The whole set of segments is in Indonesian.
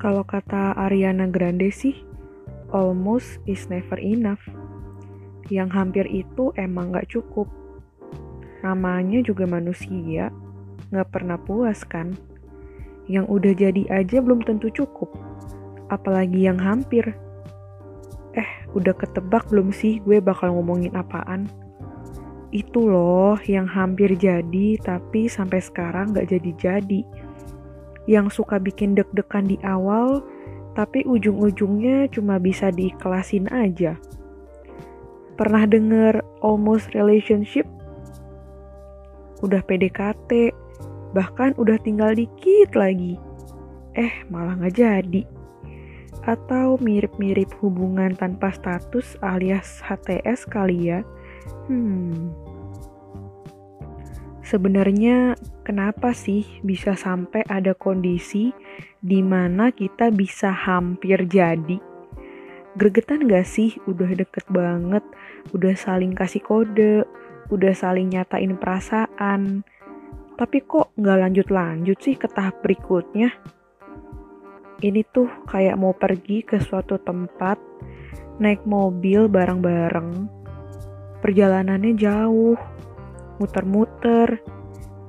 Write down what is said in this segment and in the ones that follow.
Kalau kata Ariana Grande sih, almost is never enough. Yang hampir itu emang gak cukup. Namanya juga manusia, gak pernah puas kan? Yang udah jadi aja belum tentu cukup. Apalagi yang hampir. Eh, udah ketebak belum sih gue bakal ngomongin apaan? Itu loh yang hampir jadi tapi sampai sekarang gak jadi-jadi yang suka bikin deg-degan di awal, tapi ujung-ujungnya cuma bisa diikhlasin aja. Pernah denger almost relationship? Udah PDKT, bahkan udah tinggal dikit lagi. Eh, malah nggak jadi. Atau mirip-mirip hubungan tanpa status alias HTS kali ya. Hmm. Sebenarnya kenapa sih bisa sampai ada kondisi di mana kita bisa hampir jadi? Gregetan gak sih udah deket banget, udah saling kasih kode, udah saling nyatain perasaan, tapi kok nggak lanjut-lanjut sih ke tahap berikutnya? Ini tuh kayak mau pergi ke suatu tempat, naik mobil bareng-bareng, perjalanannya jauh, muter-muter.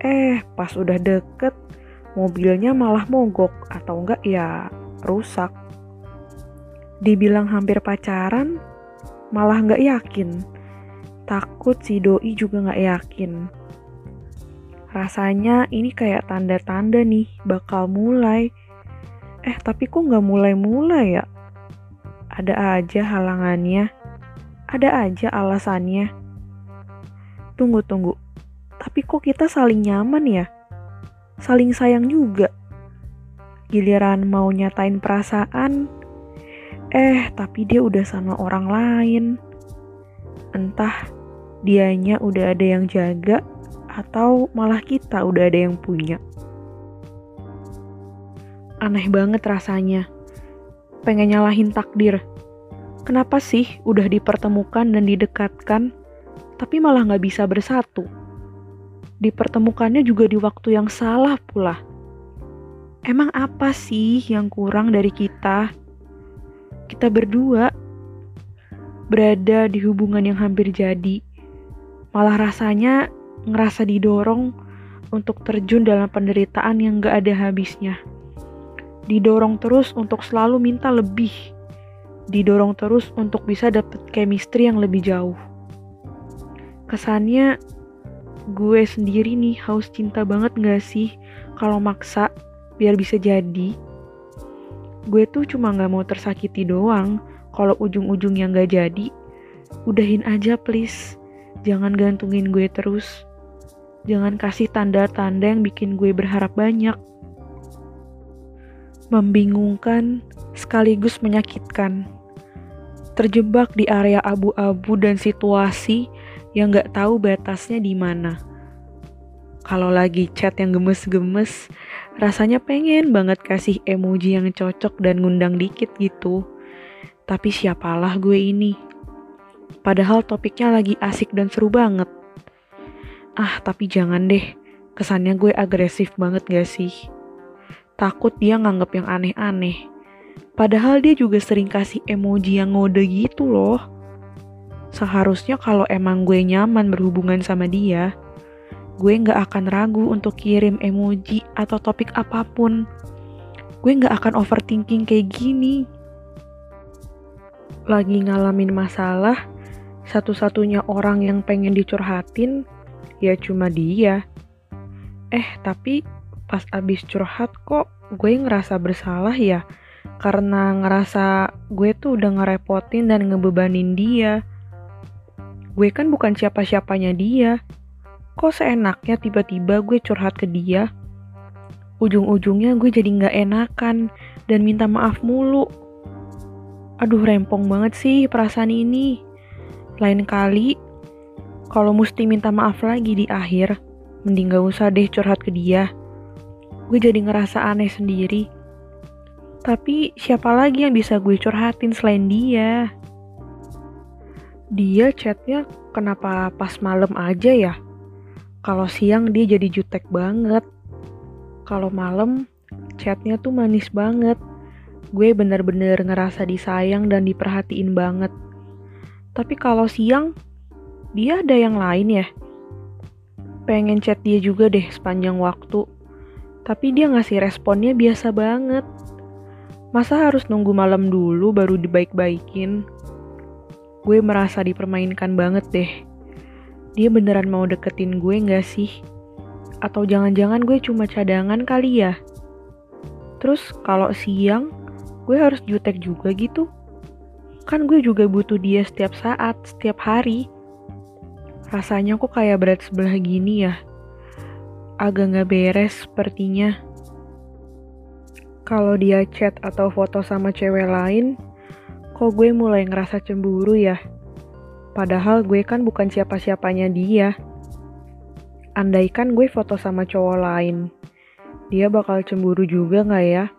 Eh, pas udah deket, mobilnya malah mogok atau enggak ya rusak. Dibilang hampir pacaran, malah nggak yakin. Takut si doi juga nggak yakin. Rasanya ini kayak tanda-tanda nih bakal mulai. Eh, tapi kok nggak mulai-mulai ya? Ada aja halangannya. Ada aja alasannya. Tunggu, tunggu. Tapi kok kita saling nyaman ya? Saling sayang juga. Giliran mau nyatain perasaan, eh tapi dia udah sama orang lain. Entah dianya udah ada yang jaga atau malah kita udah ada yang punya. Aneh banget rasanya. Pengen nyalahin takdir. Kenapa sih udah dipertemukan dan didekatkan, tapi malah nggak bisa bersatu. Dipertemukannya juga di waktu yang salah pula. Emang apa sih yang kurang dari kita? Kita berdua berada di hubungan yang hampir jadi. Malah rasanya ngerasa didorong untuk terjun dalam penderitaan yang gak ada habisnya. Didorong terus untuk selalu minta lebih. Didorong terus untuk bisa dapet chemistry yang lebih jauh kesannya gue sendiri nih haus cinta banget gak sih? Kalau maksa biar bisa jadi. Gue tuh cuma gak mau tersakiti doang. Kalau ujung-ujungnya gak jadi udahin aja please. Jangan gantungin gue terus. Jangan kasih tanda-tanda yang bikin gue berharap banyak. Membingungkan sekaligus menyakitkan. Terjebak di area abu-abu dan situasi yang nggak tahu batasnya di mana. Kalau lagi chat yang gemes-gemes, rasanya pengen banget kasih emoji yang cocok dan ngundang dikit gitu. Tapi siapalah gue ini. Padahal topiknya lagi asik dan seru banget. Ah, tapi jangan deh. Kesannya gue agresif banget gak sih? Takut dia nganggep yang aneh-aneh. Padahal dia juga sering kasih emoji yang ngode gitu loh. Seharusnya kalau emang gue nyaman berhubungan sama dia, gue nggak akan ragu untuk kirim emoji atau topik apa pun. Gue nggak akan overthinking kayak gini. Lagi ngalamin masalah, satu-satunya orang yang pengen dicurhatin ya cuma dia. Eh, tapi pas abis curhat kok gue ngerasa bersalah ya karena ngerasa gue tuh udah ngerepotin dan ngebebanin dia. Gue kan bukan siapa-siapanya dia. Kok seenaknya tiba-tiba gue curhat ke dia? Ujung-ujungnya gue jadi gak enakan dan minta maaf mulu. Aduh rempong banget sih perasaan ini. Lain kali, kalau mesti minta maaf lagi di akhir, mending gak usah deh curhat ke dia. Gue jadi ngerasa aneh sendiri. Tapi siapa lagi yang bisa gue curhatin selain dia? Dia chatnya kenapa pas malam aja ya? Kalau siang dia jadi jutek banget. Kalau malam chatnya tuh manis banget. gue bener-bener ngerasa disayang dan diperhatiin banget. Tapi kalau siang, dia ada yang lain ya? Pengen chat dia juga deh sepanjang waktu. Tapi dia ngasih responnya biasa banget. Masa harus nunggu malam dulu baru dibaik-baikin? Gue merasa dipermainkan banget deh. Dia beneran mau deketin gue gak sih? Atau jangan-jangan gue cuma cadangan kali ya? Terus kalau siang, gue harus jutek juga gitu. Kan gue juga butuh dia setiap saat, setiap hari. Rasanya kok kayak berat sebelah gini ya. Agak gak beres sepertinya. Kalau dia chat atau foto sama cewek lain, kok gue mulai ngerasa cemburu ya. Padahal gue kan bukan siapa-siapanya dia. Andaikan gue foto sama cowok lain, dia bakal cemburu juga gak ya?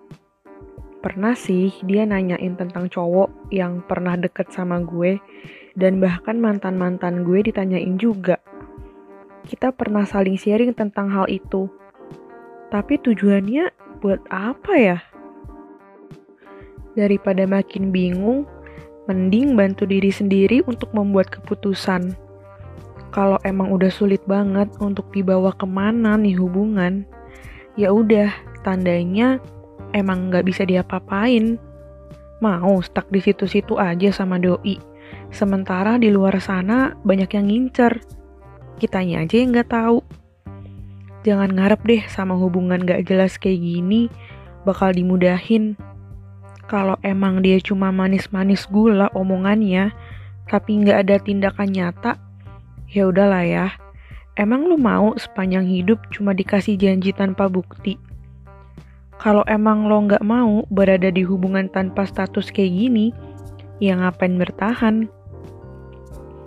Pernah sih dia nanyain tentang cowok yang pernah deket sama gue, dan bahkan mantan-mantan gue ditanyain juga. Kita pernah saling sharing tentang hal itu. Tapi tujuannya buat apa ya? Daripada makin bingung, mending bantu diri sendiri untuk membuat keputusan. Kalau emang udah sulit banget untuk dibawa ke mana nih hubungan, ya udah tandanya emang nggak bisa diapa-apain. Mau stuck di situ-situ aja sama doi. Sementara di luar sana banyak yang ngincer. Kitanya aja yang nggak tahu. Jangan ngarep deh sama hubungan gak jelas kayak gini bakal dimudahin. Kalau emang dia cuma manis-manis gula omongannya, tapi nggak ada tindakan nyata, ya udahlah ya Emang lu mau sepanjang hidup cuma dikasih janji tanpa bukti? Kalau emang lo nggak mau berada di hubungan tanpa status kayak gini, ya ngapain bertahan?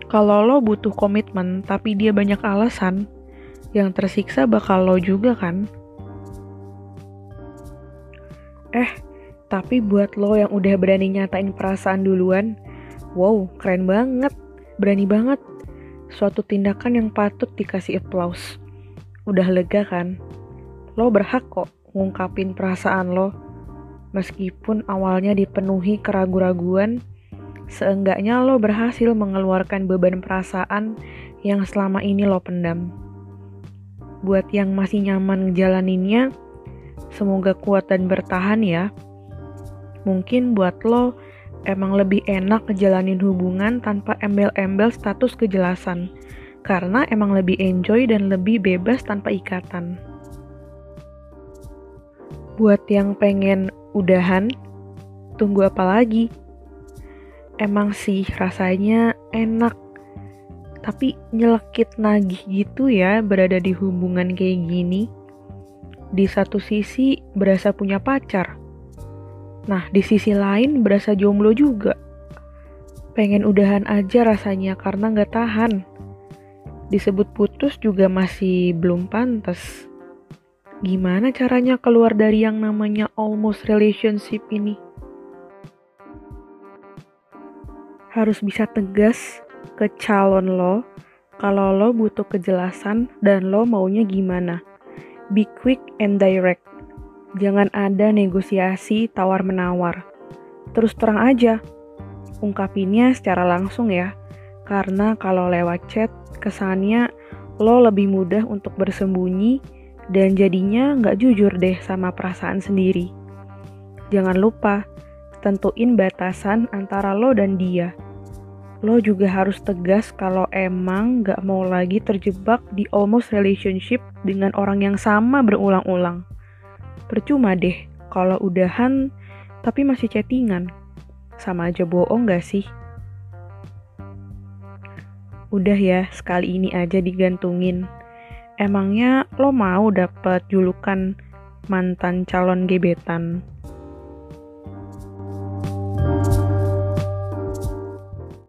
Kalau lo butuh komitmen tapi dia banyak alasan, yang tersiksa bakal lo juga kan? Eh, tapi buat lo yang udah berani nyatain perasaan duluan, wow, keren banget, berani banget suatu tindakan yang patut dikasih applause. Udah lega kan? Lo berhak kok ngungkapin perasaan lo. Meskipun awalnya dipenuhi keraguan-raguan, seenggaknya lo berhasil mengeluarkan beban perasaan yang selama ini lo pendam. Buat yang masih nyaman ngejalaninnya, semoga kuat dan bertahan ya. Mungkin buat lo, emang lebih enak ngejalanin hubungan tanpa embel-embel status kejelasan, karena emang lebih enjoy dan lebih bebas tanpa ikatan. Buat yang pengen udahan, tunggu apa lagi? Emang sih rasanya enak, tapi nyelekit nagih gitu ya berada di hubungan kayak gini. Di satu sisi berasa punya pacar, Nah, di sisi lain berasa jomblo juga. Pengen udahan aja rasanya karena nggak tahan. Disebut putus juga masih belum pantas. Gimana caranya keluar dari yang namanya almost relationship ini? Harus bisa tegas ke calon lo kalau lo butuh kejelasan dan lo maunya gimana. Be quick and direct Jangan ada negosiasi tawar-menawar. Terus terang aja, ungkapinnya secara langsung ya. Karena kalau lewat chat, kesannya lo lebih mudah untuk bersembunyi dan jadinya nggak jujur deh sama perasaan sendiri. Jangan lupa, tentuin batasan antara lo dan dia. Lo juga harus tegas kalau emang nggak mau lagi terjebak di almost relationship dengan orang yang sama berulang-ulang. Percuma deh kalau udahan tapi masih chattingan. Sama aja bohong gak sih? Udah ya, sekali ini aja digantungin. Emangnya lo mau dapet julukan mantan calon gebetan?